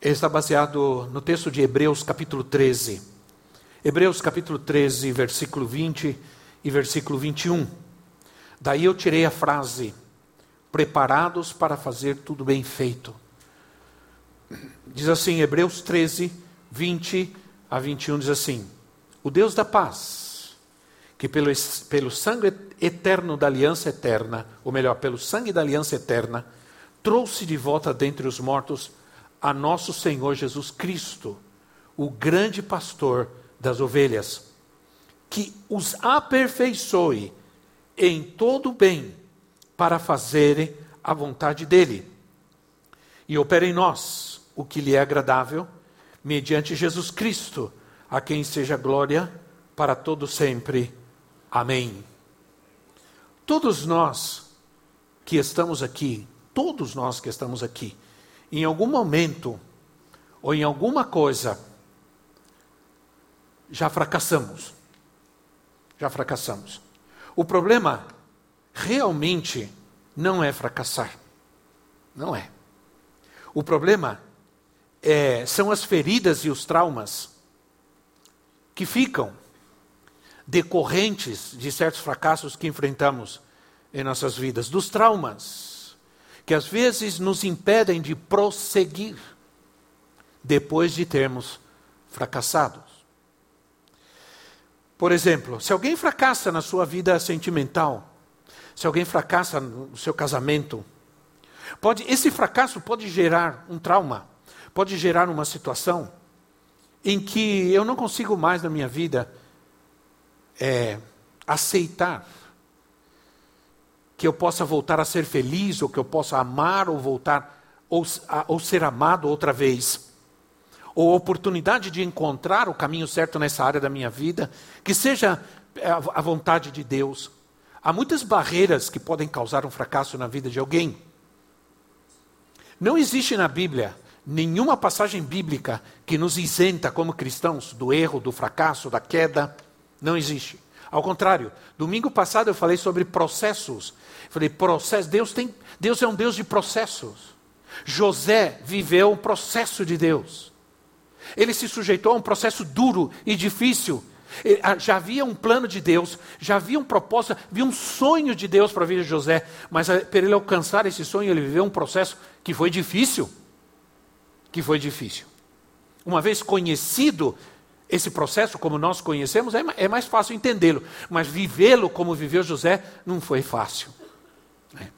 está baseado no texto de Hebreus, capítulo 13. Hebreus, capítulo 13, versículo 20 e versículo 21. Daí eu tirei a frase: preparados para fazer tudo bem feito. Diz assim, Hebreus 13, 20 a 21, diz assim: O Deus da paz, que pelo, pelo sangue eterno da aliança eterna, ou melhor, pelo sangue da aliança eterna, trouxe de volta dentre os mortos a nosso Senhor Jesus Cristo, o grande pastor das ovelhas, que os aperfeiçoe em todo o bem para fazerem a vontade dele. E opera em nós o que lhe é agradável, mediante Jesus Cristo, a quem seja glória para todo sempre. Amém. Todos nós que estamos aqui, todos nós que estamos aqui, em algum momento ou em alguma coisa, já fracassamos. Já fracassamos. O problema realmente não é fracassar. Não é. O problema é, são as feridas e os traumas que ficam decorrentes de certos fracassos que enfrentamos em nossas vidas, dos traumas que às vezes nos impedem de prosseguir depois de termos fracassados. Por exemplo, se alguém fracassa na sua vida sentimental, se alguém fracassa no seu casamento, pode esse fracasso pode gerar um trauma, pode gerar uma situação em que eu não consigo mais na minha vida é, aceitar que eu possa voltar a ser feliz, ou que eu possa amar, ou voltar, ou, a, ou ser amado outra vez. Ou oportunidade de encontrar o caminho certo nessa área da minha vida, que seja a, a vontade de Deus. Há muitas barreiras que podem causar um fracasso na vida de alguém. Não existe na Bíblia nenhuma passagem bíblica que nos isenta como cristãos do erro, do fracasso, da queda. Não existe. Ao contrário, domingo passado eu falei sobre processos. Falei, processo, Deus tem, Deus é um Deus de processos. José viveu um processo de Deus. Ele se sujeitou a um processo duro e difícil. Ah, já havia um plano de Deus, já havia um propósito, havia um sonho de Deus para a vida de José, mas ah, para ele alcançar esse sonho, ele viveu um processo que foi difícil. Que foi difícil. Uma vez conhecido esse processo, como nós conhecemos, é, é mais fácil entendê-lo, mas vivê-lo como viveu José não foi fácil. É.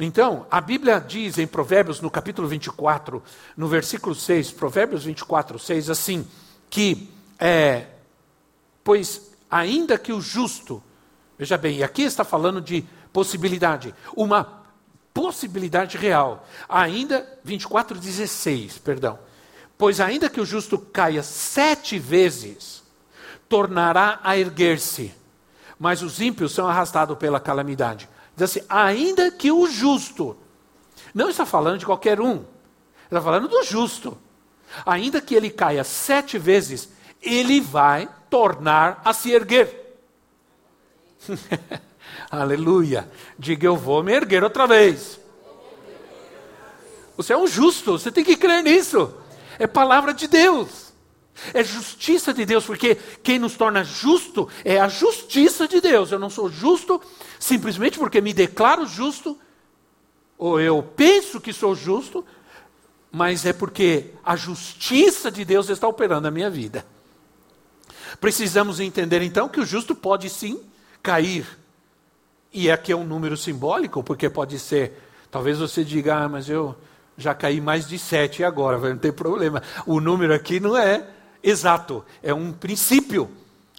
Então, a Bíblia diz em Provérbios, no capítulo 24, no versículo 6, Provérbios 24, 6, assim: que, é, pois ainda que o justo, veja bem, e aqui está falando de possibilidade, uma possibilidade real, ainda, 24, 16, perdão, Pois ainda que o justo caia sete vezes, tornará a erguer-se, mas os ímpios são arrastados pela calamidade. Diz assim: ainda que o justo, não está falando de qualquer um, está falando do justo. Ainda que ele caia sete vezes, ele vai tornar a se erguer. Aleluia. Diga eu vou me erguer outra vez. Você é um justo, você tem que crer nisso é palavra de Deus. É justiça de Deus, porque quem nos torna justo é a justiça de Deus. Eu não sou justo simplesmente porque me declaro justo, ou eu penso que sou justo, mas é porque a justiça de Deus está operando na minha vida. Precisamos entender então que o justo pode sim cair. E aqui é um número simbólico, porque pode ser, talvez você diga, ah, mas eu, já caí mais de sete agora, não tem problema. O número aqui não é exato, é um princípio.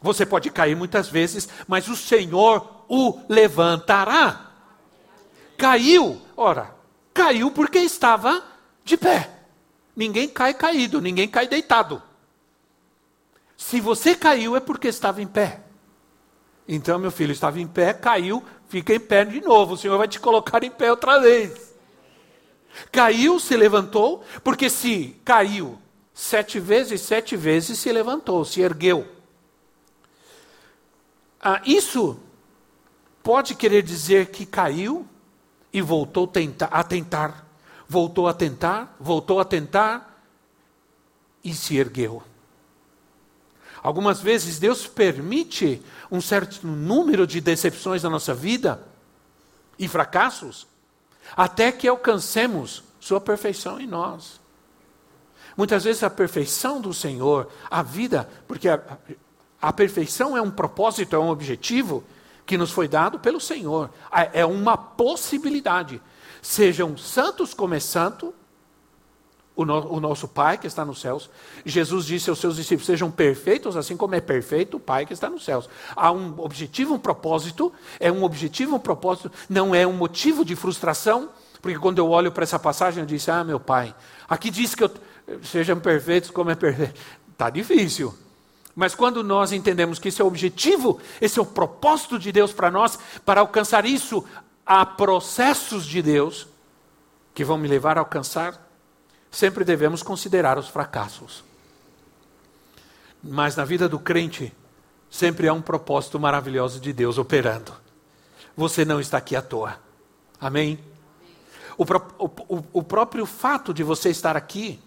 Você pode cair muitas vezes, mas o Senhor o levantará. Caiu, ora, caiu porque estava de pé. Ninguém cai caído, ninguém cai deitado. Se você caiu é porque estava em pé. Então, meu filho estava em pé, caiu, fica em pé de novo. O Senhor vai te colocar em pé outra vez. Caiu, se levantou, porque se caiu sete vezes, sete vezes se levantou, se ergueu. Ah, isso pode querer dizer que caiu e voltou a tentar, voltou a tentar, voltou a tentar e se ergueu. Algumas vezes Deus permite um certo número de decepções na nossa vida e fracassos, até que alcancemos Sua perfeição em nós. Muitas vezes a perfeição do Senhor, a vida, porque a, a perfeição é um propósito, é um objetivo que nos foi dado pelo Senhor, é uma possibilidade. Sejam santos como é santo, o, no, o, nosso Pai que está nos céus. Jesus disse aos seus discípulos: sejam perfeitos, assim como é perfeito o Pai que está nos céus. Há um objetivo, um propósito, é um objetivo, um propósito, não é um motivo de frustração, porque quando eu olho para essa passagem, eu disse: Ah, meu Pai, aqui diz que eu, sejam perfeitos como é perfeito. Está difícil. Mas quando nós entendemos que esse é o objetivo, esse é o propósito de Deus para nós, para alcançar isso, há processos de Deus que vão me levar a alcançar sempre devemos considerar os fracassos. Mas na vida do crente, sempre há um propósito maravilhoso de Deus operando. Você não está aqui à toa. Amém? O, o, o próprio fato de você estar aqui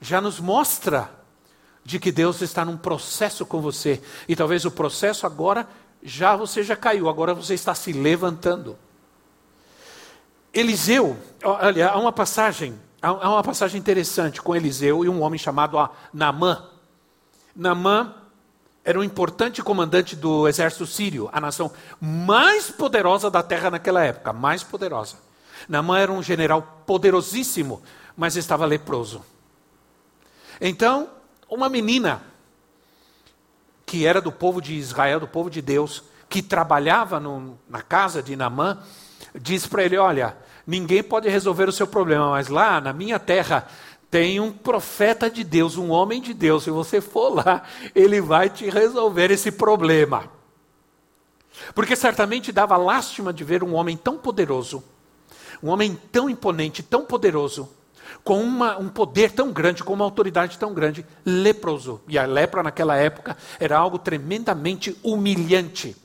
já nos mostra de que Deus está num processo com você. E talvez o processo agora já você já caiu, agora você está se levantando. Eliseu, olha, há uma passagem Há uma passagem interessante com Eliseu e um homem chamado Naamã. Naamã era um importante comandante do exército sírio, a nação mais poderosa da terra naquela época, mais poderosa. Naamã era um general poderosíssimo, mas estava leproso. Então, uma menina que era do povo de Israel, do povo de Deus, que trabalhava no, na casa de Naamã, disse para ele: Olha, ninguém pode resolver o seu problema, mas lá na minha terra tem um profeta de Deus, um homem de Deus. Se você for lá, ele vai te resolver esse problema. Porque certamente dava lástima de ver um homem tão poderoso, um homem tão imponente, tão poderoso, com uma, um poder tão grande, com uma autoridade tão grande, leproso. E a lepra naquela época era algo tremendamente humilhante.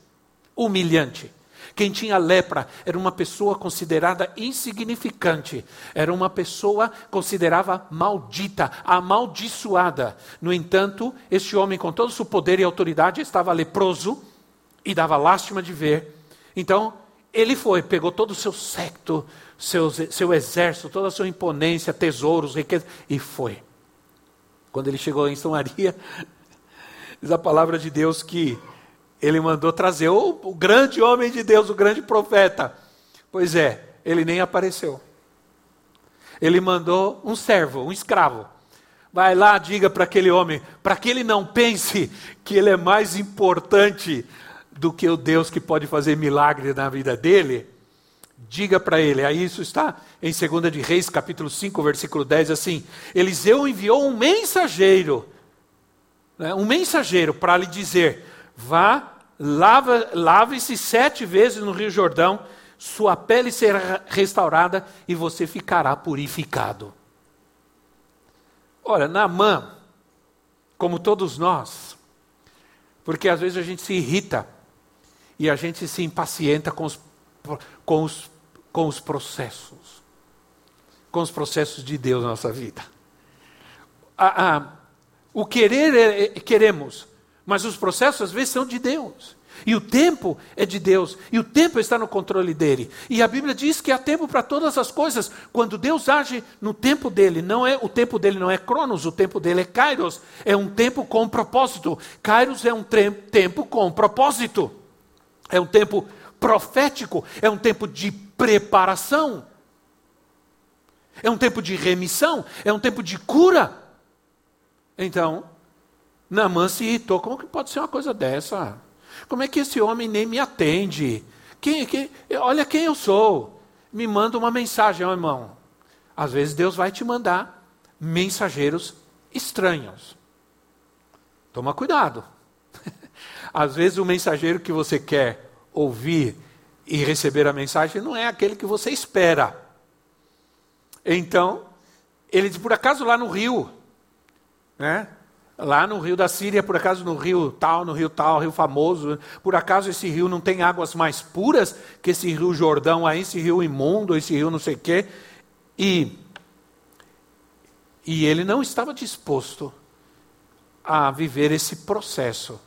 Humilhante. Quem tinha lepra era uma pessoa considerada insignificante, era uma pessoa considerada maldita, amaldiçoada. No entanto, este homem, com todo o seu poder e autoridade, estava leproso e dava lástima de ver. Então, ele foi, pegou todo o seu secto, seu, seu exército, toda a sua imponência, tesouros, riquezas, e foi. Quando ele chegou em São Maria, diz a palavra de Deus que ele mandou trazer o, o grande homem de Deus, o grande profeta. Pois é, ele nem apareceu. Ele mandou um servo, um escravo. Vai lá, diga para aquele homem, para que ele não pense que ele é mais importante do que o Deus que pode fazer milagre na vida dele. Diga para ele, aí isso está em 2 de Reis, capítulo 5, versículo 10, assim: Eliseu enviou um mensageiro, né, um mensageiro para lhe dizer: Vá, lave-se sete vezes no Rio Jordão, sua pele será restaurada e você ficará purificado. Olha, Naamã, como todos nós, porque às vezes a gente se irrita e a gente se impacienta com os, com os, com os processos, com os processos de Deus na nossa vida. Ah, ah, o querer, é, queremos, mas os processos às vezes são de Deus. E o tempo é de Deus, e o tempo está no controle dele. E a Bíblia diz que há tempo para todas as coisas. Quando Deus age no tempo dele, não é o tempo dele não é Cronos, o tempo dele é Kairos, é um tempo com propósito. Kairos é um tempo com propósito. É um tempo profético, é um tempo de preparação. É um tempo de remissão, é um tempo de cura. Então, Naamã se irritou. Como que pode ser uma coisa dessa? Como é que esse homem nem me atende? Quem, quem, olha quem eu sou. Me manda uma mensagem, ó irmão. Às vezes Deus vai te mandar mensageiros estranhos. Toma cuidado. Às vezes o mensageiro que você quer ouvir e receber a mensagem não é aquele que você espera. Então, ele por acaso lá no rio, né? Lá no rio da Síria, por acaso no rio tal, no rio tal, rio famoso, por acaso esse rio não tem águas mais puras que esse rio Jordão aí, esse rio imundo, esse rio não sei o quê. E, e ele não estava disposto a viver esse processo.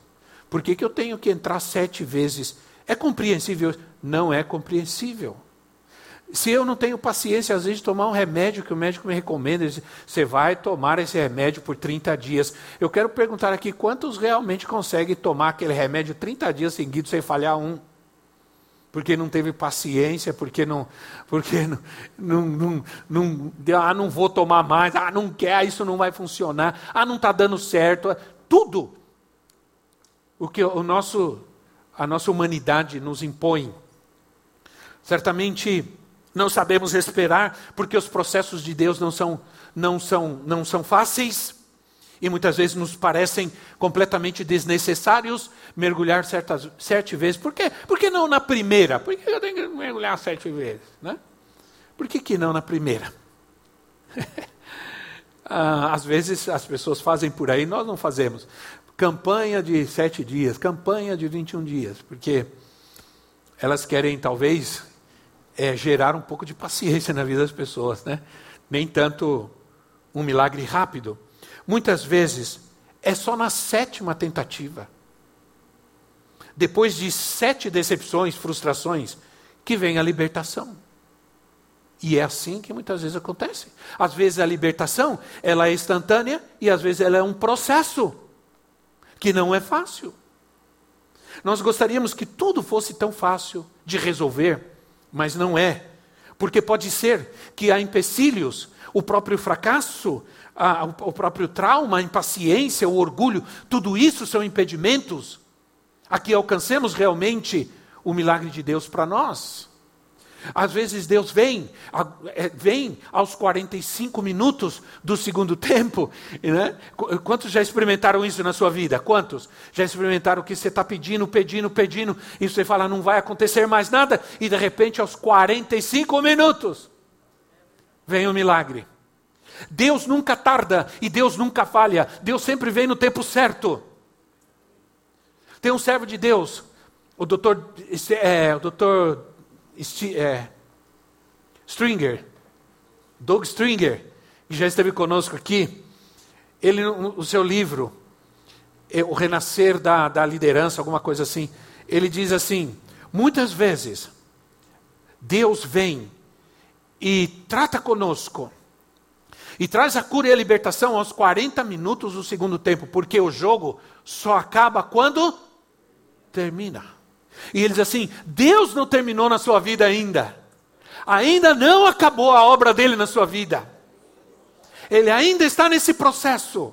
Por que, que eu tenho que entrar sete vezes? É compreensível? Não é compreensível. Se eu não tenho paciência, às vezes, de tomar um remédio que o médico me recomenda, você vai tomar esse remédio por 30 dias. Eu quero perguntar aqui: quantos realmente conseguem tomar aquele remédio 30 dias seguidos sem falhar um? Porque não teve paciência, porque não, porque não, não, não, não, ah, não vou tomar mais, ah, não quer, isso não vai funcionar, ah, não está dando certo. Tudo o que o nosso, a nossa humanidade nos impõe. Certamente não sabemos esperar, porque os processos de Deus não são, não são, não são fáceis e muitas vezes nos parecem completamente desnecessários mergulhar certas, sete vezes. Por quê? Por que não na primeira? Por que eu tenho que mergulhar sete vezes? Né? Por que, que não na primeira? ah, às vezes as pessoas fazem por aí, nós não fazemos. Campanha de sete dias, campanha de 21 dias, porque elas querem talvez é gerar um pouco de paciência na vida das pessoas, né? Nem tanto um milagre rápido. Muitas vezes é só na sétima tentativa, depois de sete decepções, frustrações, que vem a libertação. E é assim que muitas vezes acontece. Às vezes a libertação ela é instantânea e às vezes ela é um processo que não é fácil. Nós gostaríamos que tudo fosse tão fácil de resolver mas não é. Porque pode ser que há empecilhos, o próprio fracasso, a, o próprio trauma, a impaciência, o orgulho, tudo isso são impedimentos a que alcancemos realmente o milagre de Deus para nós. Às vezes Deus vem, é, vem aos 45 minutos do segundo tempo. Né? Quantos já experimentaram isso na sua vida? Quantos? Já experimentaram que você está pedindo, pedindo, pedindo, e você fala, não vai acontecer mais nada, e de repente aos 45 minutos vem o milagre. Deus nunca tarda e Deus nunca falha. Deus sempre vem no tempo certo. Tem um servo de Deus, o doutor, é, o doutor é, Stringer, Doug Stringer, que já esteve conosco aqui, ele, no seu livro, é, O Renascer da, da Liderança, alguma coisa assim, ele diz assim: muitas vezes, Deus vem e trata conosco, e traz a cura e a libertação aos 40 minutos do segundo tempo, porque o jogo só acaba quando termina. E ele diz assim: Deus não terminou na sua vida ainda. Ainda não acabou a obra dele na sua vida. Ele ainda está nesse processo.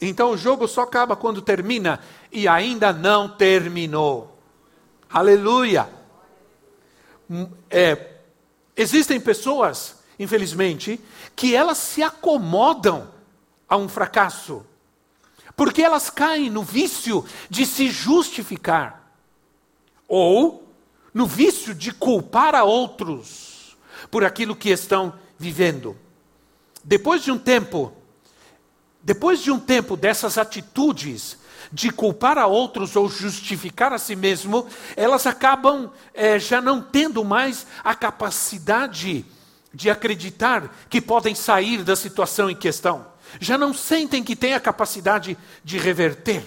Então o jogo só acaba quando termina e ainda não terminou. Aleluia. Hum, é, existem pessoas, infelizmente, que elas se acomodam a um fracasso, porque elas caem no vício de se justificar ou no vício de culpar a outros por aquilo que estão vivendo. Depois de um tempo, depois de um tempo dessas atitudes de culpar a outros ou justificar a si mesmo, elas acabam é, já não tendo mais a capacidade de acreditar que podem sair da situação em questão. Já não sentem que têm a capacidade de reverter.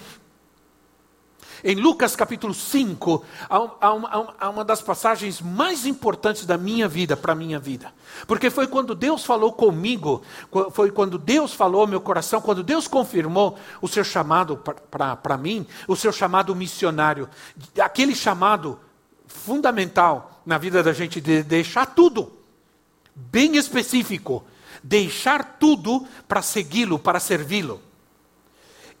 Em Lucas capítulo 5, há, uma, há uma das passagens mais importantes da minha vida, para a minha vida. Porque foi quando Deus falou comigo, foi quando Deus falou ao meu coração, quando Deus confirmou o seu chamado para mim, o seu chamado missionário. Aquele chamado fundamental na vida da gente de deixar tudo, bem específico, deixar tudo para segui-lo, para servi-lo.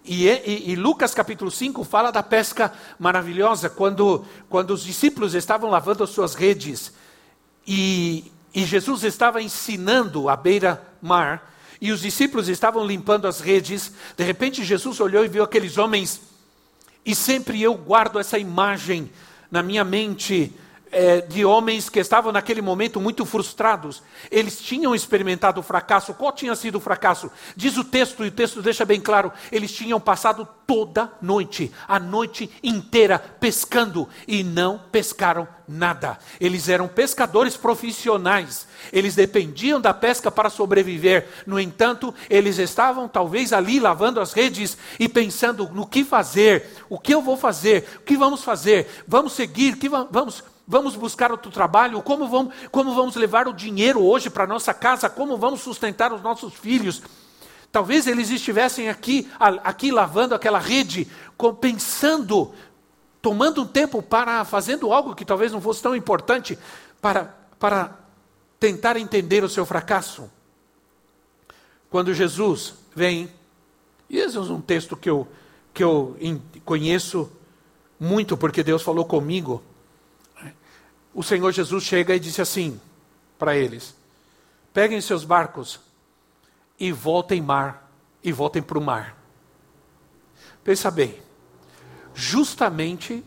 E, e, e, Lucas capítulo 5 fala da pesca maravilhosa, quando, quando os discípulos estavam lavando as suas redes. E, E Jesus estava ensinando à beira-mar, e os discípulos estavam limpando as redes. De repente, Jesus olhou e viu aqueles homens, e sempre eu guardo essa imagem na minha mente é, de homens que estavam naquele momento muito frustrados. Eles tinham experimentado o fracasso. Qual tinha sido o fracasso? Diz o texto, e o texto deixa bem claro: eles tinham passado toda noite, a noite inteira, pescando e não pescaram nada. Eles eram pescadores profissionais. Eles dependiam da pesca para sobreviver. No entanto, eles estavam talvez ali lavando as redes e pensando no que fazer, o que eu vou fazer, o que vamos fazer, vamos seguir, que vamos Vamos buscar outro trabalho? Como vamos, como vamos levar o dinheiro hoje para nossa casa? Como vamos sustentar os nossos filhos? Talvez eles estivessem aqui, aqui lavando aquela rede, pensando, tomando um tempo para fazendo algo que talvez não fosse tão importante para, para tentar entender o seu fracasso. Quando Jesus vem, e esse é um texto que eu, que eu conheço muito, porque Deus falou comigo o Senhor Jesus chega e disse assim para eles: peguem seus barcos e voltem mar e voltem para o mar. Pensa bem, justamente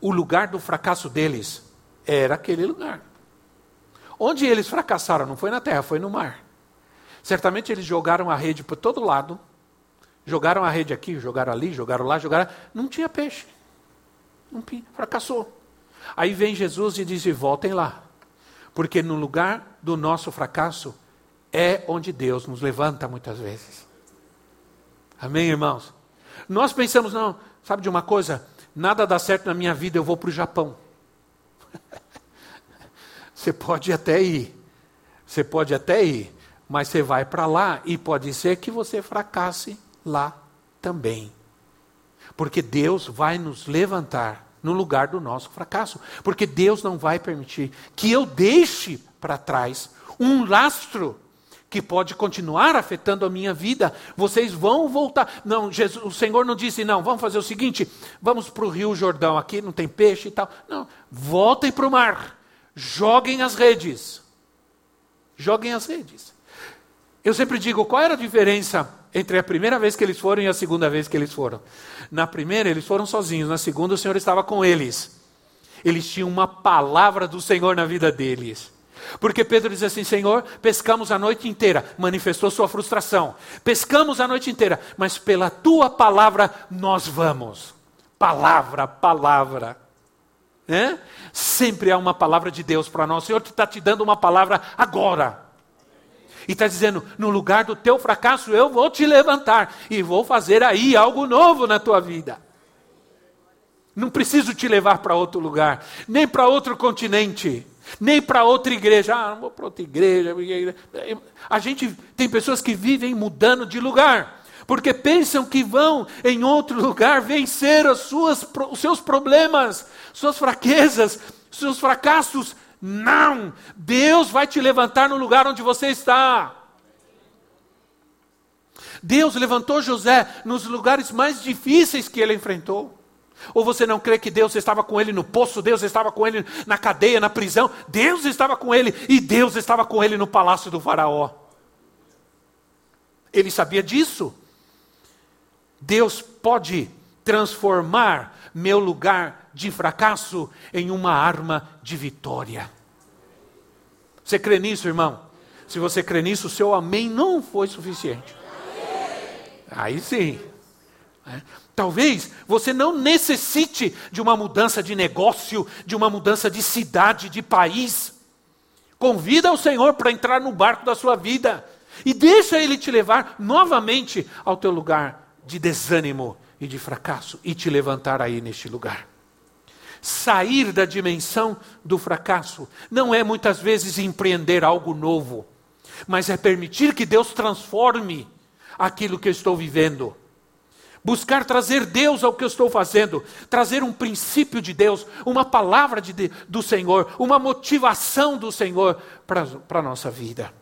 o lugar do fracasso deles era aquele lugar. Onde eles fracassaram não foi na terra, foi no mar. Certamente eles jogaram a rede por todo lado, jogaram a rede aqui, jogaram ali, jogaram lá, jogaram. Não tinha peixe. Não fracassou. Aí vem Jesus e diz: voltem lá. Porque no lugar do nosso fracasso é onde Deus nos levanta muitas vezes. Amém, irmãos? Nós pensamos, não, sabe de uma coisa? Nada dá certo na minha vida, eu vou para o Japão. você pode até ir, você pode até ir, mas você vai para lá e pode ser que você fracasse lá também. Porque Deus vai nos levantar no lugar do nosso fracasso. Porque Deus não vai permitir que eu deixe para trás um lastro que pode continuar afetando a minha vida. Vocês vão voltar. Não, Jesus, o Senhor não disse, não, vamos fazer o seguinte: vamos para o Rio Jordão, aqui não tem peixe e tal. Não, voltem para o mar, joguem as redes. Joguem as redes. Eu sempre digo, qual era a diferença entre a primeira vez que eles foram e a segunda vez que eles foram? Na primeira, eles foram sozinhos, na segunda, o Senhor estava com eles. Eles tinham uma palavra do Senhor na vida deles. Porque Pedro diz assim: Senhor, pescamos a noite inteira, manifestou sua frustração. Pescamos a noite inteira, mas pela tua palavra nós vamos. Palavra, palavra. É? Sempre há uma palavra de Deus para nós. Senhor está te dando uma palavra agora. E está dizendo: no lugar do teu fracasso, eu vou te levantar e vou fazer aí algo novo na tua vida. Não preciso te levar para outro lugar, nem para outro continente, nem para outra igreja. Ah, não vou para outra igreja. A gente tem pessoas que vivem mudando de lugar, porque pensam que vão em outro lugar vencer as suas, os seus problemas, suas fraquezas, seus fracassos não! Deus vai te levantar no lugar onde você está. Deus levantou José nos lugares mais difíceis que ele enfrentou. Ou você não crê que Deus estava com ele no poço, Deus estava com ele na cadeia, na prisão? Deus estava com ele e Deus estava com ele no palácio do Faraó. Ele sabia disso. Deus pode transformar meu lugar de fracasso em uma arma de vitória. Você crê nisso, irmão? Se você crê nisso, o seu amém não foi suficiente. Aí sim. É. Talvez você não necessite de uma mudança de negócio, de uma mudança de cidade, de país. Convida o Senhor para entrar no barco da sua vida e deixa Ele te levar novamente ao teu lugar de desânimo e de fracasso e te levantar aí neste lugar. Sair da dimensão do fracasso não é muitas vezes empreender algo novo, mas é permitir que Deus transforme aquilo que eu estou vivendo. Buscar trazer Deus ao que eu estou fazendo, trazer um princípio de Deus, uma palavra de, do Senhor, uma motivação do Senhor para a nossa vida.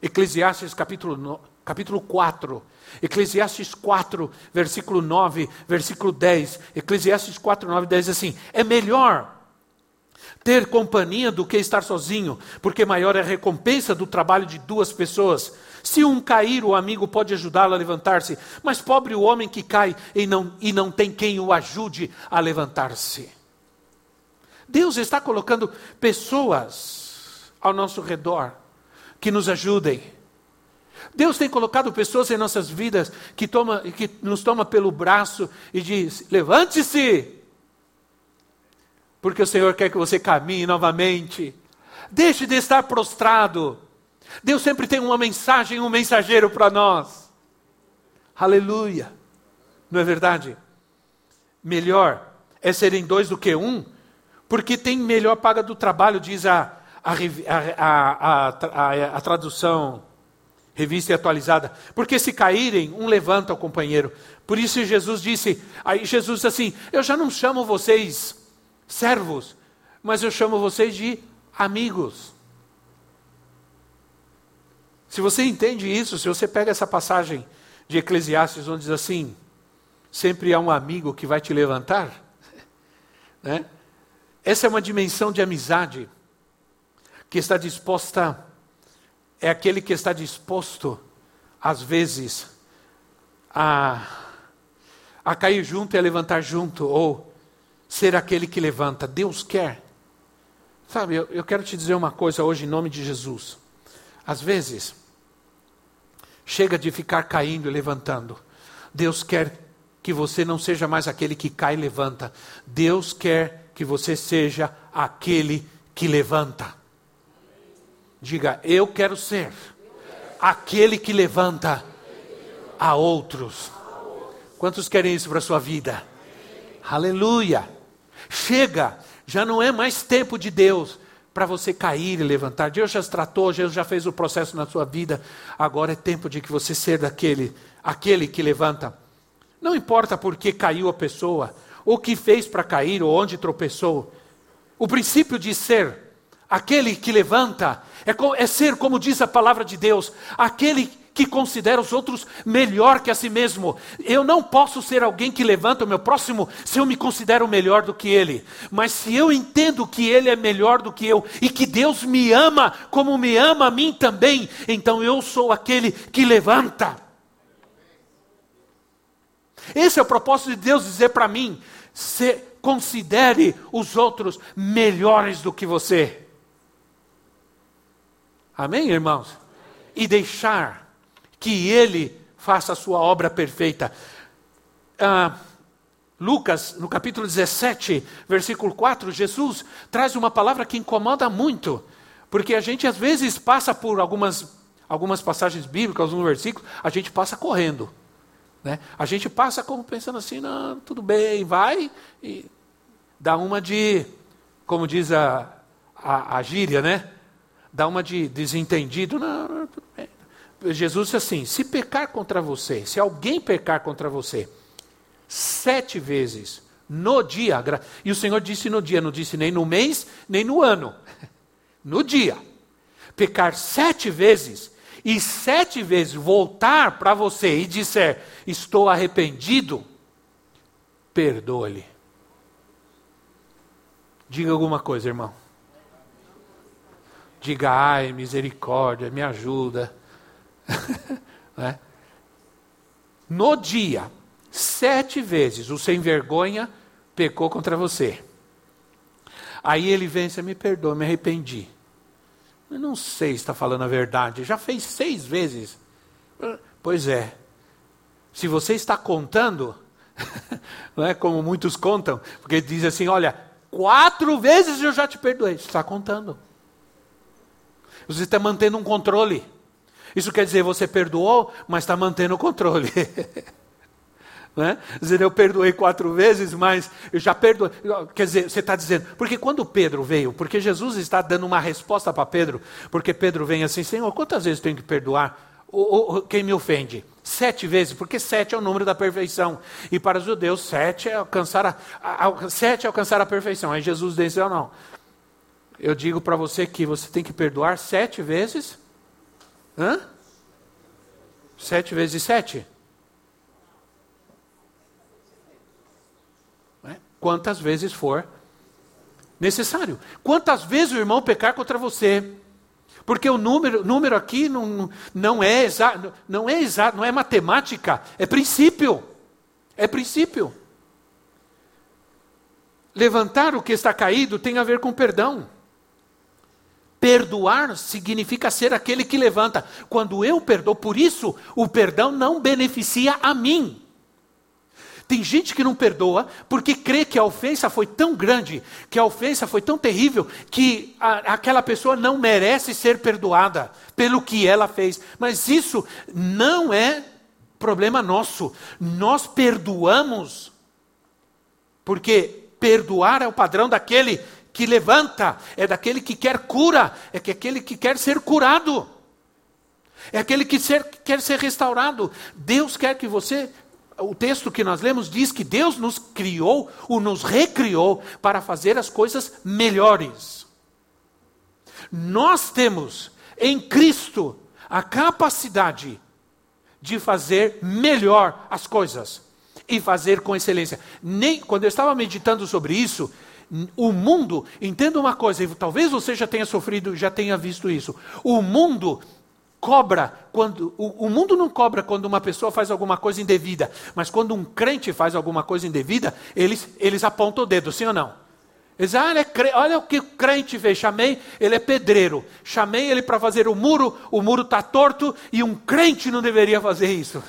Eclesiastes capítulo, capítulo 4, Eclesiastes 4, versículo 9, versículo 10. Eclesiastes 4, 9, 10 assim: É melhor ter companhia do que estar sozinho, porque maior é a recompensa do trabalho de duas pessoas. Se um cair, o amigo pode ajudá-lo a levantar-se, mas pobre o homem que cai e não, e não tem quem o ajude a levantar-se. Deus está colocando pessoas ao nosso redor que nos ajudem. Deus tem colocado pessoas em nossas vidas que, toma, que nos toma pelo braço e diz: levante-se, porque o Senhor quer que você caminhe novamente. Deixe de estar prostrado. Deus sempre tem uma mensagem, um mensageiro para nós. Aleluia. Não é verdade? Melhor é serem dois do que um, porque tem melhor paga do trabalho, diz a, a, a, a, a tradução revista e atualizada. Porque se caírem, um levanta o companheiro. Por isso Jesus disse, aí Jesus disse assim: Eu já não chamo vocês servos, mas eu chamo vocês de amigos. Se você entende isso, se você pega essa passagem de Eclesiastes, onde diz assim: sempre há um amigo que vai te levantar, né? essa é uma dimensão de amizade que está disposta, é aquele que está disposto, às vezes, a, a cair junto e a levantar junto, ou ser aquele que levanta. Deus quer. Sabe, eu, eu quero te dizer uma coisa hoje em nome de Jesus. Às vezes, chega de ficar caindo e levantando. Deus quer que você não seja mais aquele que cai e levanta. Deus quer que você seja aquele que levanta. Diga, eu quero ser aquele que levanta a outros. Quantos querem isso para a sua vida? Aleluia! Chega, já não é mais tempo de Deus para você cair e levantar. Deus já tratou, Deus já fez o processo na sua vida. Agora é tempo de que você seja daquele, aquele que levanta. Não importa por que caiu a pessoa, o que fez para cair, ou onde tropeçou. O princípio de ser aquele que levanta é, é ser, como diz a palavra de Deus, aquele que considera os outros melhor que a si mesmo. Eu não posso ser alguém que levanta o meu próximo se eu me considero melhor do que ele. Mas se eu entendo que ele é melhor do que eu e que Deus me ama como me ama a mim também, então eu sou aquele que levanta. Esse é o propósito de Deus dizer para mim: se, considere os outros melhores do que você. Amém, irmãos? E deixar que ele faça a sua obra perfeita. Ah, Lucas, no capítulo 17, versículo 4, Jesus traz uma palavra que incomoda muito, porque a gente às vezes passa por algumas, algumas passagens bíblicas, alguns versículos, a gente passa correndo. Né? A gente passa como pensando assim, não, tudo bem, vai, e dá uma de, como diz a, a, a gíria, né? Dá uma de desentendido, não. Jesus disse assim: se pecar contra você, se alguém pecar contra você, sete vezes no dia, e o Senhor disse no dia, não disse nem no mês, nem no ano, no dia, pecar sete vezes, e sete vezes voltar para você e disser: Estou arrependido, perdoe-lhe. Diga alguma coisa, irmão. Diga, ai, misericórdia, me ajuda. né? No dia, sete vezes o sem vergonha pecou contra você. Aí ele vem e me perdoa, me arrependi. Eu não sei se está falando a verdade. Já fez seis vezes. Pois é. Se você está contando, não é como muitos contam, porque diz assim: olha, quatro vezes eu já te perdoei. Você está contando. Você está mantendo um controle. Isso quer dizer, você perdoou, mas está mantendo o controle. Né? Dizer, eu perdoei quatro vezes, mas eu já perdoei. Quer dizer, você está dizendo, porque quando Pedro veio, porque Jesus está dando uma resposta para Pedro, porque Pedro vem assim, Senhor, quantas vezes tenho que perdoar o, o, quem me ofende? Sete vezes, porque sete é o número da perfeição. E para os judeus, sete é alcançar a, a, a sete é alcançar a perfeição. Aí Jesus disse, não, não. Eu digo para você que você tem que perdoar sete vezes Hã? Sete vezes sete? É? Quantas vezes for Necessário. Quantas vezes o irmão pecar contra você? Porque o número, número aqui não, não é exato, não é exato, não é matemática, é princípio. É princípio. Levantar o que está caído tem a ver com perdão. Perdoar significa ser aquele que levanta. Quando eu perdoo, por isso o perdão não beneficia a mim. Tem gente que não perdoa porque crê que a ofensa foi tão grande, que a ofensa foi tão terrível, que a, aquela pessoa não merece ser perdoada pelo que ela fez. Mas isso não é problema nosso. Nós perdoamos porque perdoar é o padrão daquele que levanta, é daquele que quer cura, é aquele que quer ser curado, é aquele que ser, quer ser restaurado. Deus quer que você. O texto que nós lemos diz que Deus nos criou, ou nos recriou, para fazer as coisas melhores. Nós temos em Cristo a capacidade de fazer melhor as coisas e fazer com excelência. Nem quando eu estava meditando sobre isso, o mundo, entenda uma coisa, e talvez você já tenha sofrido, já tenha visto isso. O mundo cobra quando o, o, mundo não cobra quando uma pessoa faz alguma coisa indevida, mas quando um crente faz alguma coisa indevida, eles, eles apontam o dedo, sim ou não? Eles ah, é olha o que o crente fez, chamei, ele é pedreiro, chamei ele para fazer o muro, o muro está torto e um crente não deveria fazer isso.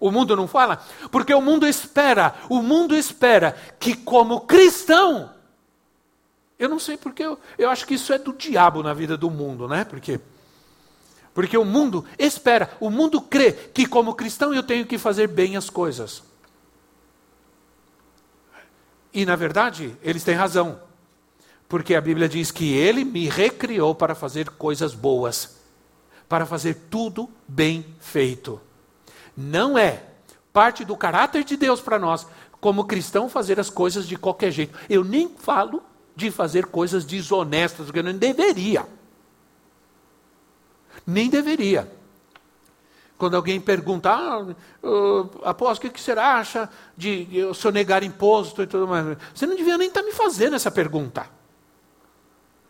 O mundo não fala? Porque o mundo espera, o mundo espera que, como cristão, eu não sei porque eu, eu acho que isso é do diabo na vida do mundo, né? Porque, porque o mundo espera, o mundo crê que, como cristão, eu tenho que fazer bem as coisas. E, na verdade, eles têm razão. Porque a Bíblia diz que ele me recriou para fazer coisas boas, para fazer tudo bem feito. Não é parte do caráter de Deus para nós, como cristão, fazer as coisas de qualquer jeito. Eu nem falo de fazer coisas desonestas, porque eu não deveria. Nem deveria. Quando alguém pergunta, ah, uh, apóstolo, o que, você acha de eu sonegar imposto e tudo mais? Você não devia nem estar tá me fazendo essa pergunta.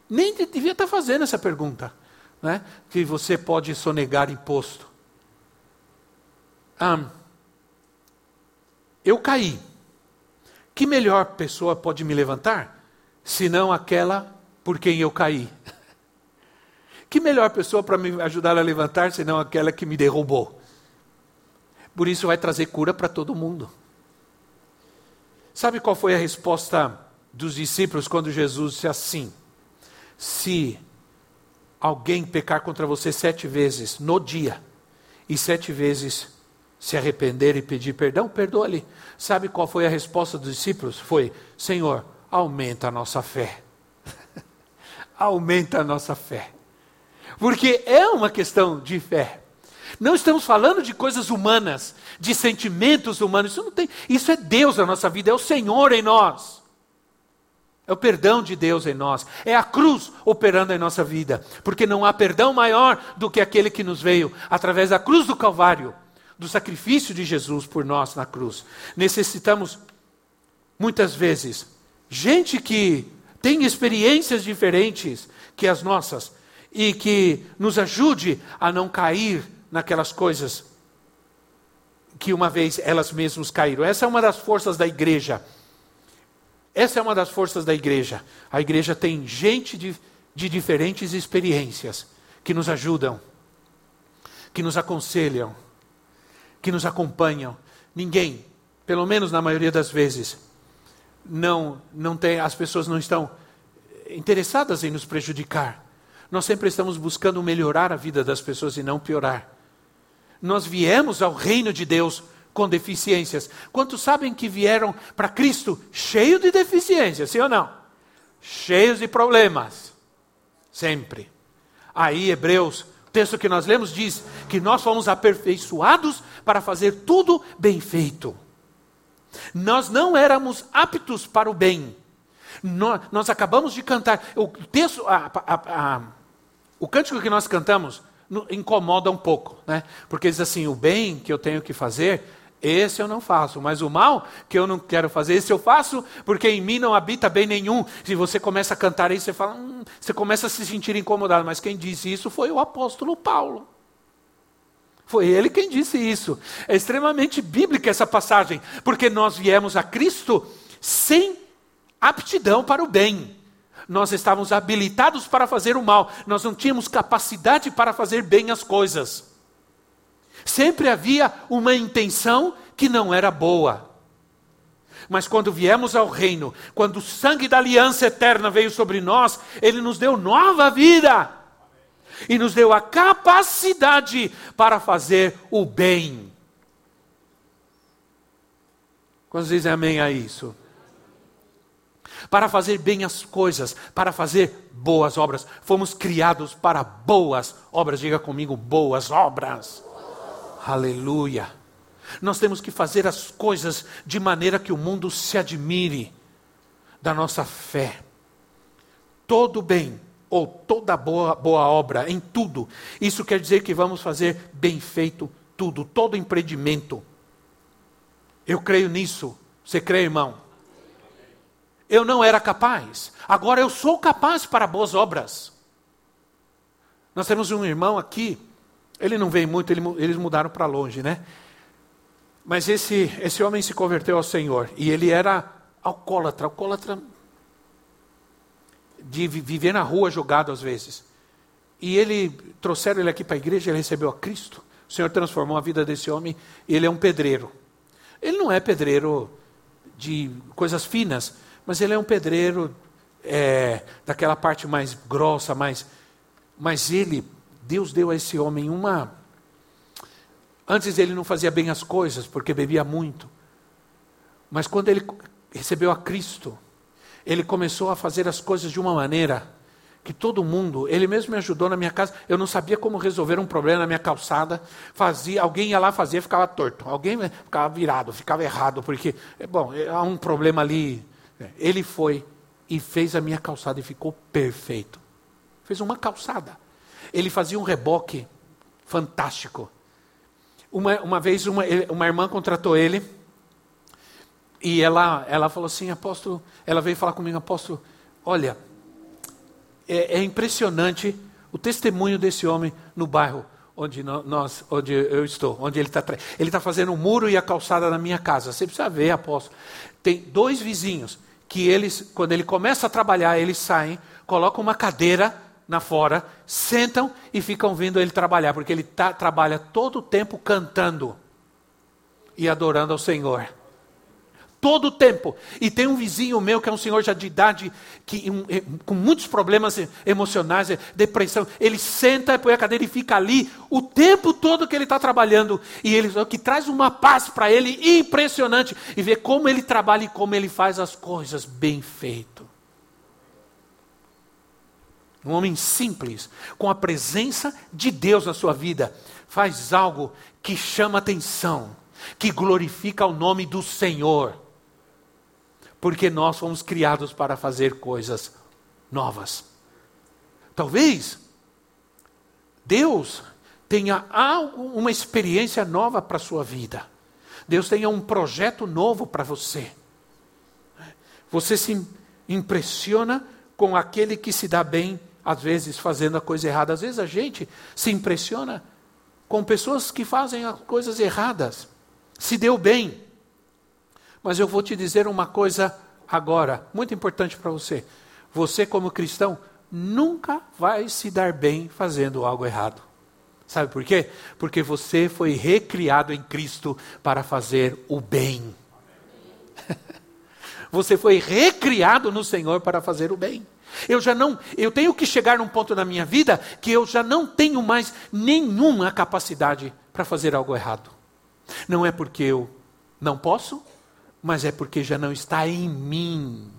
Nem devia estar tá fazendo essa pergunta. Né? Que você pode sonegar imposto. Ah, eu caí. Que melhor pessoa pode me levantar senão aquela por quem eu caí? Que melhor pessoa para me ajudar a levantar senão aquela que me derrubou? Por isso vai trazer cura para todo mundo. Sabe qual foi a resposta dos discípulos quando Jesus disse assim: Se alguém pecar contra você sete vezes no dia, e sete vezes se arrepender e pedir perdão, perdoa-lhe. Sabe qual foi a resposta dos discípulos? Foi: Senhor, aumenta a nossa fé. aumenta a nossa fé. Porque é uma questão de fé. Não estamos falando de coisas humanas, de sentimentos humanos. Isso não tem. Isso é Deus na nossa vida, é o Senhor em nós. É o perdão de Deus em nós. É a cruz operando em nossa vida. Porque não há perdão maior do que aquele que nos veio através da cruz do Calvário do sacrifício de Jesus por nós na cruz. Necessitamos, muitas vezes, gente que tem experiências diferentes que as nossas e que nos ajude a não cair naquelas coisas que uma vez elas mesmas caíram. Essa é uma das forças da igreja. Essa é uma das forças da igreja. A igreja tem gente de, de diferentes experiências que nos ajudam, que nos aconselham que nos acompanham. Ninguém, pelo menos na maioria das vezes, não, não tem, as pessoas não estão interessadas em nos prejudicar. Nós sempre estamos buscando melhorar a vida das pessoas e não piorar. Nós viemos ao reino de Deus com deficiências. Quantos sabem que vieram para Cristo cheio de deficiências, sim ou não? Cheios de problemas. Sempre. Aí Hebreus o texto que nós lemos diz que nós fomos aperfeiçoados para fazer tudo bem feito. Nós não éramos aptos para o bem. Nós, nós acabamos de cantar. O texto, a, a, a, o cântico que nós cantamos no, incomoda um pouco, né? Porque diz assim: o bem que eu tenho que fazer Esse eu não faço, mas o mal que eu não quero fazer, esse eu faço porque em mim não habita bem nenhum. Se você começa a cantar aí, você fala, hum, você começa a se sentir incomodado. Mas quem disse isso foi o apóstolo Paulo. Foi ele quem disse isso. É extremamente bíblica essa passagem, porque nós viemos a Cristo sem aptidão para o bem. Nós estávamos habilitados para fazer o mal, nós não tínhamos capacidade para fazer bem as coisas. Sempre havia uma intenção que não era boa. Mas quando viemos ao reino, quando o sangue da aliança eterna veio sobre nós, ele nos deu nova vida e nos deu a capacidade para fazer o bem. Quantos dizem amém a isso? Para fazer bem as coisas, para fazer boas obras. Fomos criados para boas obras. Diga comigo, boas obras. Aleluia. Nós temos que fazer as coisas de maneira que o mundo se admire da nossa fé. Todo bem ou toda boa, boa obra, em tudo. Isso quer dizer que vamos fazer bem feito tudo, todo empreendimento. Eu creio nisso. Você crê, irmão? Eu não era capaz. Agora eu sou capaz para boas obras. Nós temos um irmão aqui ele não veio muito, ele, eles mudaram para longe, né? Mas esse, esse homem se converteu ao Senhor. E ele era alcoólatra, alcoólatra de viver na rua jogado às vezes. E ele, trouxeram ele aqui para a igreja, ele recebeu a Cristo. O Senhor transformou a vida desse homem. Ele é um pedreiro. Ele não é pedreiro de coisas finas, mas ele é um pedreiro é, daquela parte mais grossa, mais. Mas ele Deus deu a esse homem uma. Antes ele não fazia bem as coisas, porque bebia muito. Mas quando ele recebeu a Cristo, ele começou a fazer as coisas de uma maneira que todo mundo, ele mesmo me ajudou na minha casa, eu não sabia como resolver um problema na minha calçada, fazia, alguém ia lá fazer, ficava torto, alguém ficava virado, ficava errado, porque, bom, há um problema ali. Ele foi e fez a minha calçada e ficou perfeito. Fez uma calçada. Ele fazia um reboque fantástico. Uma, uma vez uma, uma irmã contratou ele e ela, ela falou assim, apóstolo, ela veio falar comigo, apóstolo, olha, é, é impressionante o testemunho desse homem no bairro onde nós, onde eu estou, onde ele está. Ele está fazendo um muro e a calçada na minha casa. Você precisa ver, apóstolo. Tem dois vizinhos que eles, quando ele começa a trabalhar, eles saem, colocam uma cadeira na fora, sentam e ficam vendo ele trabalhar, porque ele tá, trabalha todo o tempo cantando e adorando ao Senhor. Todo o tempo. E tem um vizinho meu que é um senhor já de idade, que, um, com muitos problemas emocionais, depressão. Ele senta, põe a cadeira e fica ali o tempo todo que ele está trabalhando. E ele que traz uma paz para ele impressionante. E ver como ele trabalha e como ele faz as coisas bem feito. Um homem simples, com a presença de Deus na sua vida, faz algo que chama atenção, que glorifica o nome do Senhor. Porque nós fomos criados para fazer coisas novas. Talvez Deus tenha algo, uma experiência nova para a sua vida. Deus tenha um projeto novo para você. Você se impressiona com aquele que se dá bem às vezes fazendo a coisa errada. Às vezes a gente se impressiona com pessoas que fazem as coisas erradas. Se deu bem. Mas eu vou te dizer uma coisa agora, muito importante para você. Você, como cristão, nunca vai se dar bem fazendo algo errado. Sabe por quê? Porque você foi recriado em Cristo para fazer o bem. você foi recriado no Senhor para fazer o bem. Eu já não, eu tenho que chegar num ponto na minha vida que eu já não tenho mais nenhuma capacidade para fazer algo errado. Não é porque eu não posso, mas é porque já não está em mim.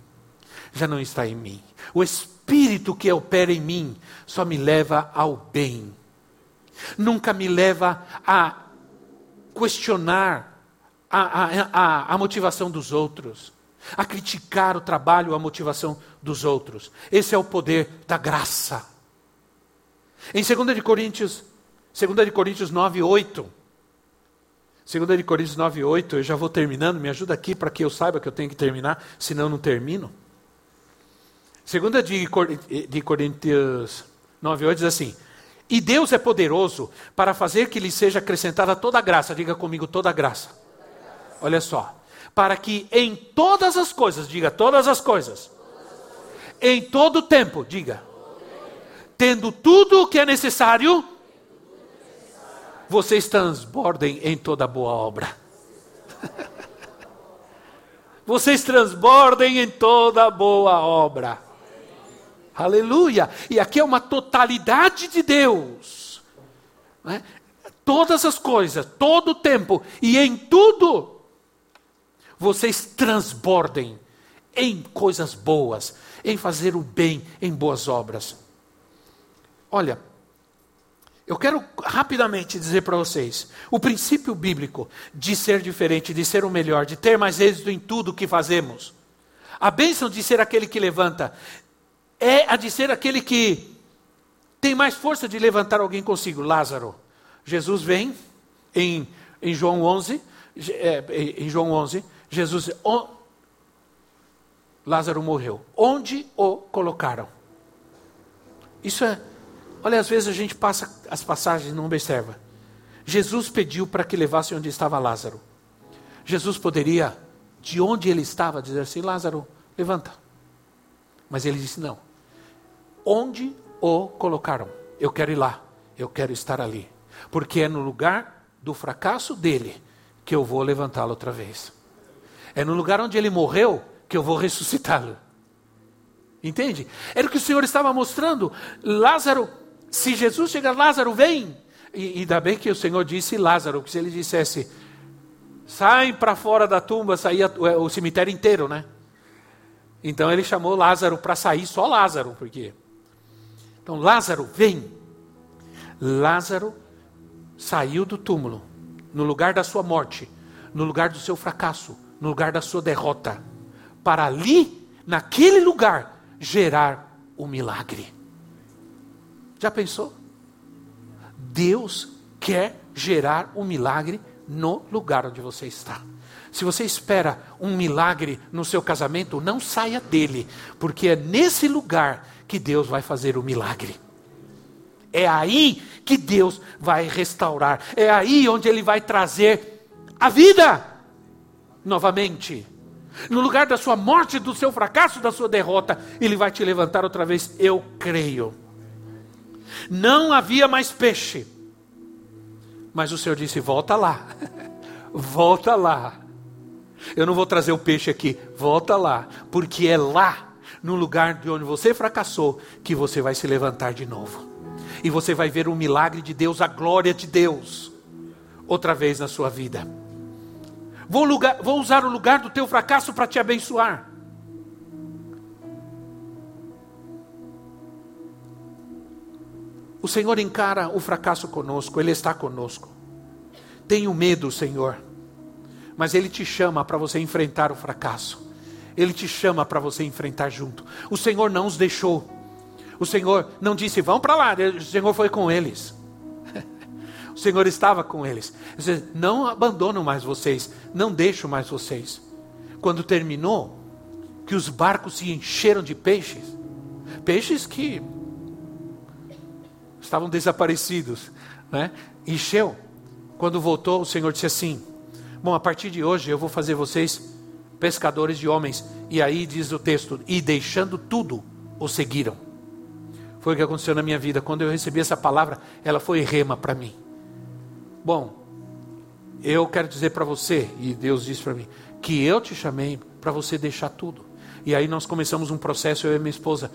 Já não está em mim. O espírito que opera em mim só me leva ao bem. Nunca me leva a questionar a, a, a, a motivação dos outros a criticar o trabalho, a motivação dos outros. Esse é o poder da graça. Em 2 de Coríntios, 2 de Coríntios 9, 8. Segunda de Coríntios 9, 8, eu já vou terminando, me ajuda aqui para que eu saiba que eu tenho que terminar, senão não termino. Segunda de, de Coríntios 9, 8 diz assim, e Deus é poderoso para fazer que lhe seja acrescentada toda a graça, diga comigo, toda a graça. Olha só, para que em todas as coisas, diga todas as coisas, em todo tempo, diga, tendo tudo o que é necessário, vocês transbordem em toda boa obra. vocês transbordem em toda boa obra. Aleluia! E aqui é uma totalidade de Deus. Né? Todas as coisas, todo o tempo e em tudo, vocês transbordem em coisas boas, em fazer o bem, em boas obras. Olha, eu quero rapidamente dizer para vocês: o princípio bíblico de ser diferente, de ser o melhor, de ter mais êxito em tudo que fazemos. A bênção de ser aquele que levanta é a de ser aquele que tem mais força de levantar alguém consigo. Lázaro. Jesus vem em, em João 11, é, em João 11, Jesus, Lázaro morreu. Onde o colocaram? Isso é Olha, às vezes a gente passa as passagens e não observa. Jesus pediu para que levasse onde estava Lázaro. Jesus poderia, de onde ele estava, dizer assim: Lázaro, levanta. Mas ele disse: não. Onde o colocaram? Eu quero ir lá, eu quero estar ali. Porque é no lugar do fracasso dele que eu vou levantá-lo outra vez. É no lugar onde ele morreu que eu vou ressuscitá-lo. Entende? Era o que o Senhor estava mostrando. Lázaro se Jesus chegar, Lázaro, vem. E ainda bem que o Senhor disse Lázaro, porque se ele dissesse, sai para fora da tumba, saía o, o cemitério inteiro, né? Então ele chamou Lázaro para sair, só Lázaro, porque. Então, Lázaro, vem. Lázaro saiu do túmulo, no lugar da sua morte, no lugar do seu fracasso, no lugar da sua derrota, para ali, naquele lugar, gerar o milagre. Já pensou? Deus quer gerar um milagre no lugar onde você está. Se você espera um milagre no seu casamento, não saia dele, porque é nesse lugar que Deus vai fazer o milagre. É aí que Deus vai restaurar, é aí onde Ele vai trazer a vida novamente. No lugar da sua morte, do seu fracasso, da sua derrota, Ele vai te levantar outra vez. Eu creio. Não havia mais peixe. Mas o Senhor disse: volta lá, volta lá. Eu não vou trazer o peixe aqui, volta lá, porque é lá, no lugar de onde você fracassou, que você vai se levantar de novo. E você vai ver o milagre de Deus, a glória de Deus, outra vez na sua vida. Vou, lugar, vou usar o lugar do teu fracasso para te abençoar. O Senhor encara o fracasso conosco, Ele está conosco. Tenho medo, Senhor, mas Ele te chama para você enfrentar o fracasso. Ele te chama para você enfrentar junto. O Senhor não os deixou. O Senhor não disse, vão para lá. O Senhor foi com eles. o Senhor estava com eles. Disse, não abandono mais vocês. Não deixo mais vocês. Quando terminou, que os barcos se encheram de peixes. Peixes que estavam desaparecidos, né? Encheu. Quando voltou, o Senhor disse assim: Bom, a partir de hoje eu vou fazer vocês pescadores de homens. E aí diz o texto: E deixando tudo, o seguiram. Foi o que aconteceu na minha vida. Quando eu recebi essa palavra, ela foi rema para mim. Bom, eu quero dizer para você, e Deus disse para mim, que eu te chamei para você deixar tudo. E aí nós começamos um processo, eu e minha esposa,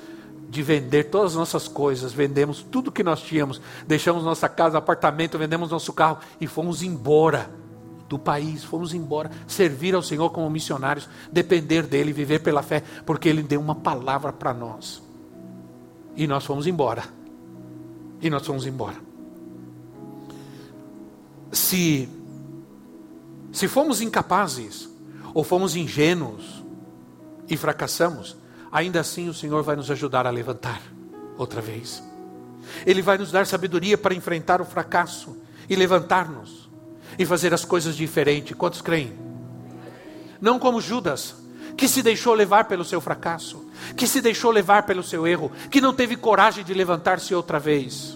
de vender todas as nossas coisas, vendemos tudo que nós tínhamos, deixamos nossa casa, apartamento, vendemos nosso carro e fomos embora do país, fomos embora, servir ao Senhor como missionários, depender dele, viver pela fé, porque ele deu uma palavra para nós. E nós fomos embora. E nós fomos embora. Se se fomos incapazes ou fomos ingênuos e fracassamos, ainda assim o Senhor vai nos ajudar a levantar outra vez. Ele vai nos dar sabedoria para enfrentar o fracasso e levantar-nos. em fazer as coisas diferente. Quantos creem? Não como Judas, que se deixou levar pelo seu fracasso, que se deixou levar pelo seu erro, que não teve coragem de levantar-se outra vez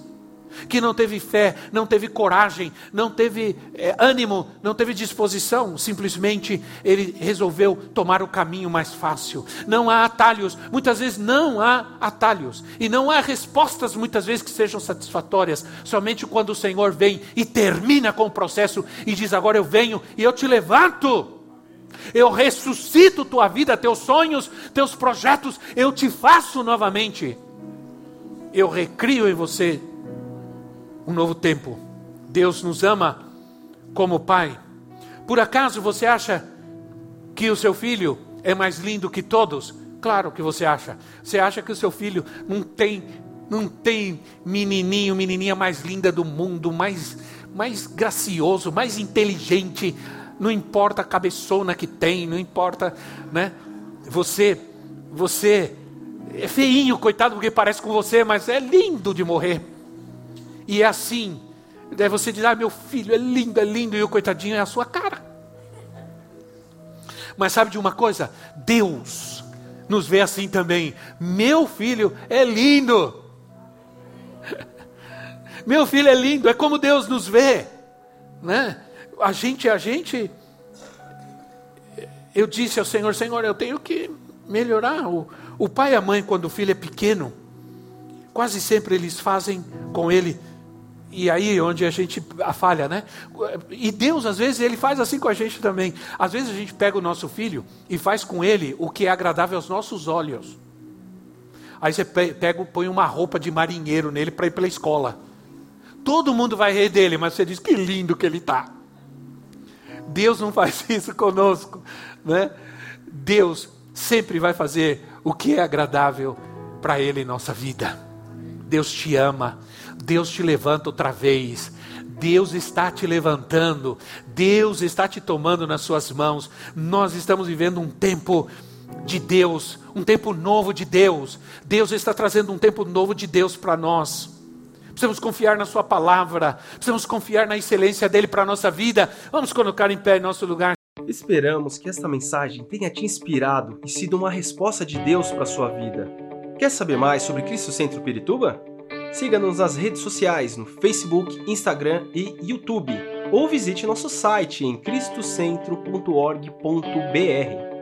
que não teve fé, não teve coragem, não teve é, ânimo, não teve disposição, simplesmente ele resolveu tomar o caminho mais fácil. Não há atalhos, muitas vezes não há atalhos, e não há respostas muitas vezes que sejam satisfatórias, somente quando o Senhor vem e termina com o processo e diz: Agora eu venho e eu te levanto. Eu ressuscito tua vida, teus sonhos, teus projetos, eu te faço novamente. Eu recrio em você um novo tempo. Deus nos ama como Pai. Por acaso você acha que o seu filho é mais lindo que todos? Claro que você acha. Você acha que o seu filho não tem, não tem menininho, menininha mais linda do mundo, mais, mais gracioso, mais inteligente. Não importa a cabeçona que tem, não importa, né? Você, você é feinho, coitado, porque parece com você, mas é lindo de morrer. E é assim. Daí você diz: Ah, meu filho é lindo, é lindo, e o coitadinho é a sua cara. Mas sabe de uma coisa? Deus nos vê assim também. Meu filho é lindo. Meu filho é lindo, é como Deus nos vê, né? A gente, a gente. Eu disse ao Senhor, Senhor, eu tenho que melhorar. O, o pai e a mãe, quando o filho é pequeno, quase sempre eles fazem com ele e aí onde a gente a falha, né? E Deus às vezes ele faz assim com a gente também. Às vezes a gente pega o nosso filho e faz com ele o que é agradável aos nossos olhos. Aí você pega, põe uma roupa de marinheiro nele para ir pela escola. Todo mundo vai rir dele, mas você diz que lindo que ele está. Deus não faz isso conosco, né? Deus sempre vai fazer o que é agradável para ele em nossa vida. Deus te ama. Deus te levanta outra vez. Deus está te levantando, Deus está te tomando nas suas mãos. Nós estamos vivendo um tempo de Deus, um tempo novo de Deus. Deus está trazendo um tempo novo de Deus para nós. Precisamos confiar na Sua palavra, precisamos confiar na excelência dele para a nossa vida. Vamos colocar em pé em nosso lugar. Esperamos que esta mensagem tenha te inspirado e sido uma resposta de Deus para a sua vida. Quer saber mais sobre Cristo Centro Pirituba? Siga-nos nas redes sociais no Facebook, Instagram e YouTube, ou visite nosso site em cristocentro.org.br.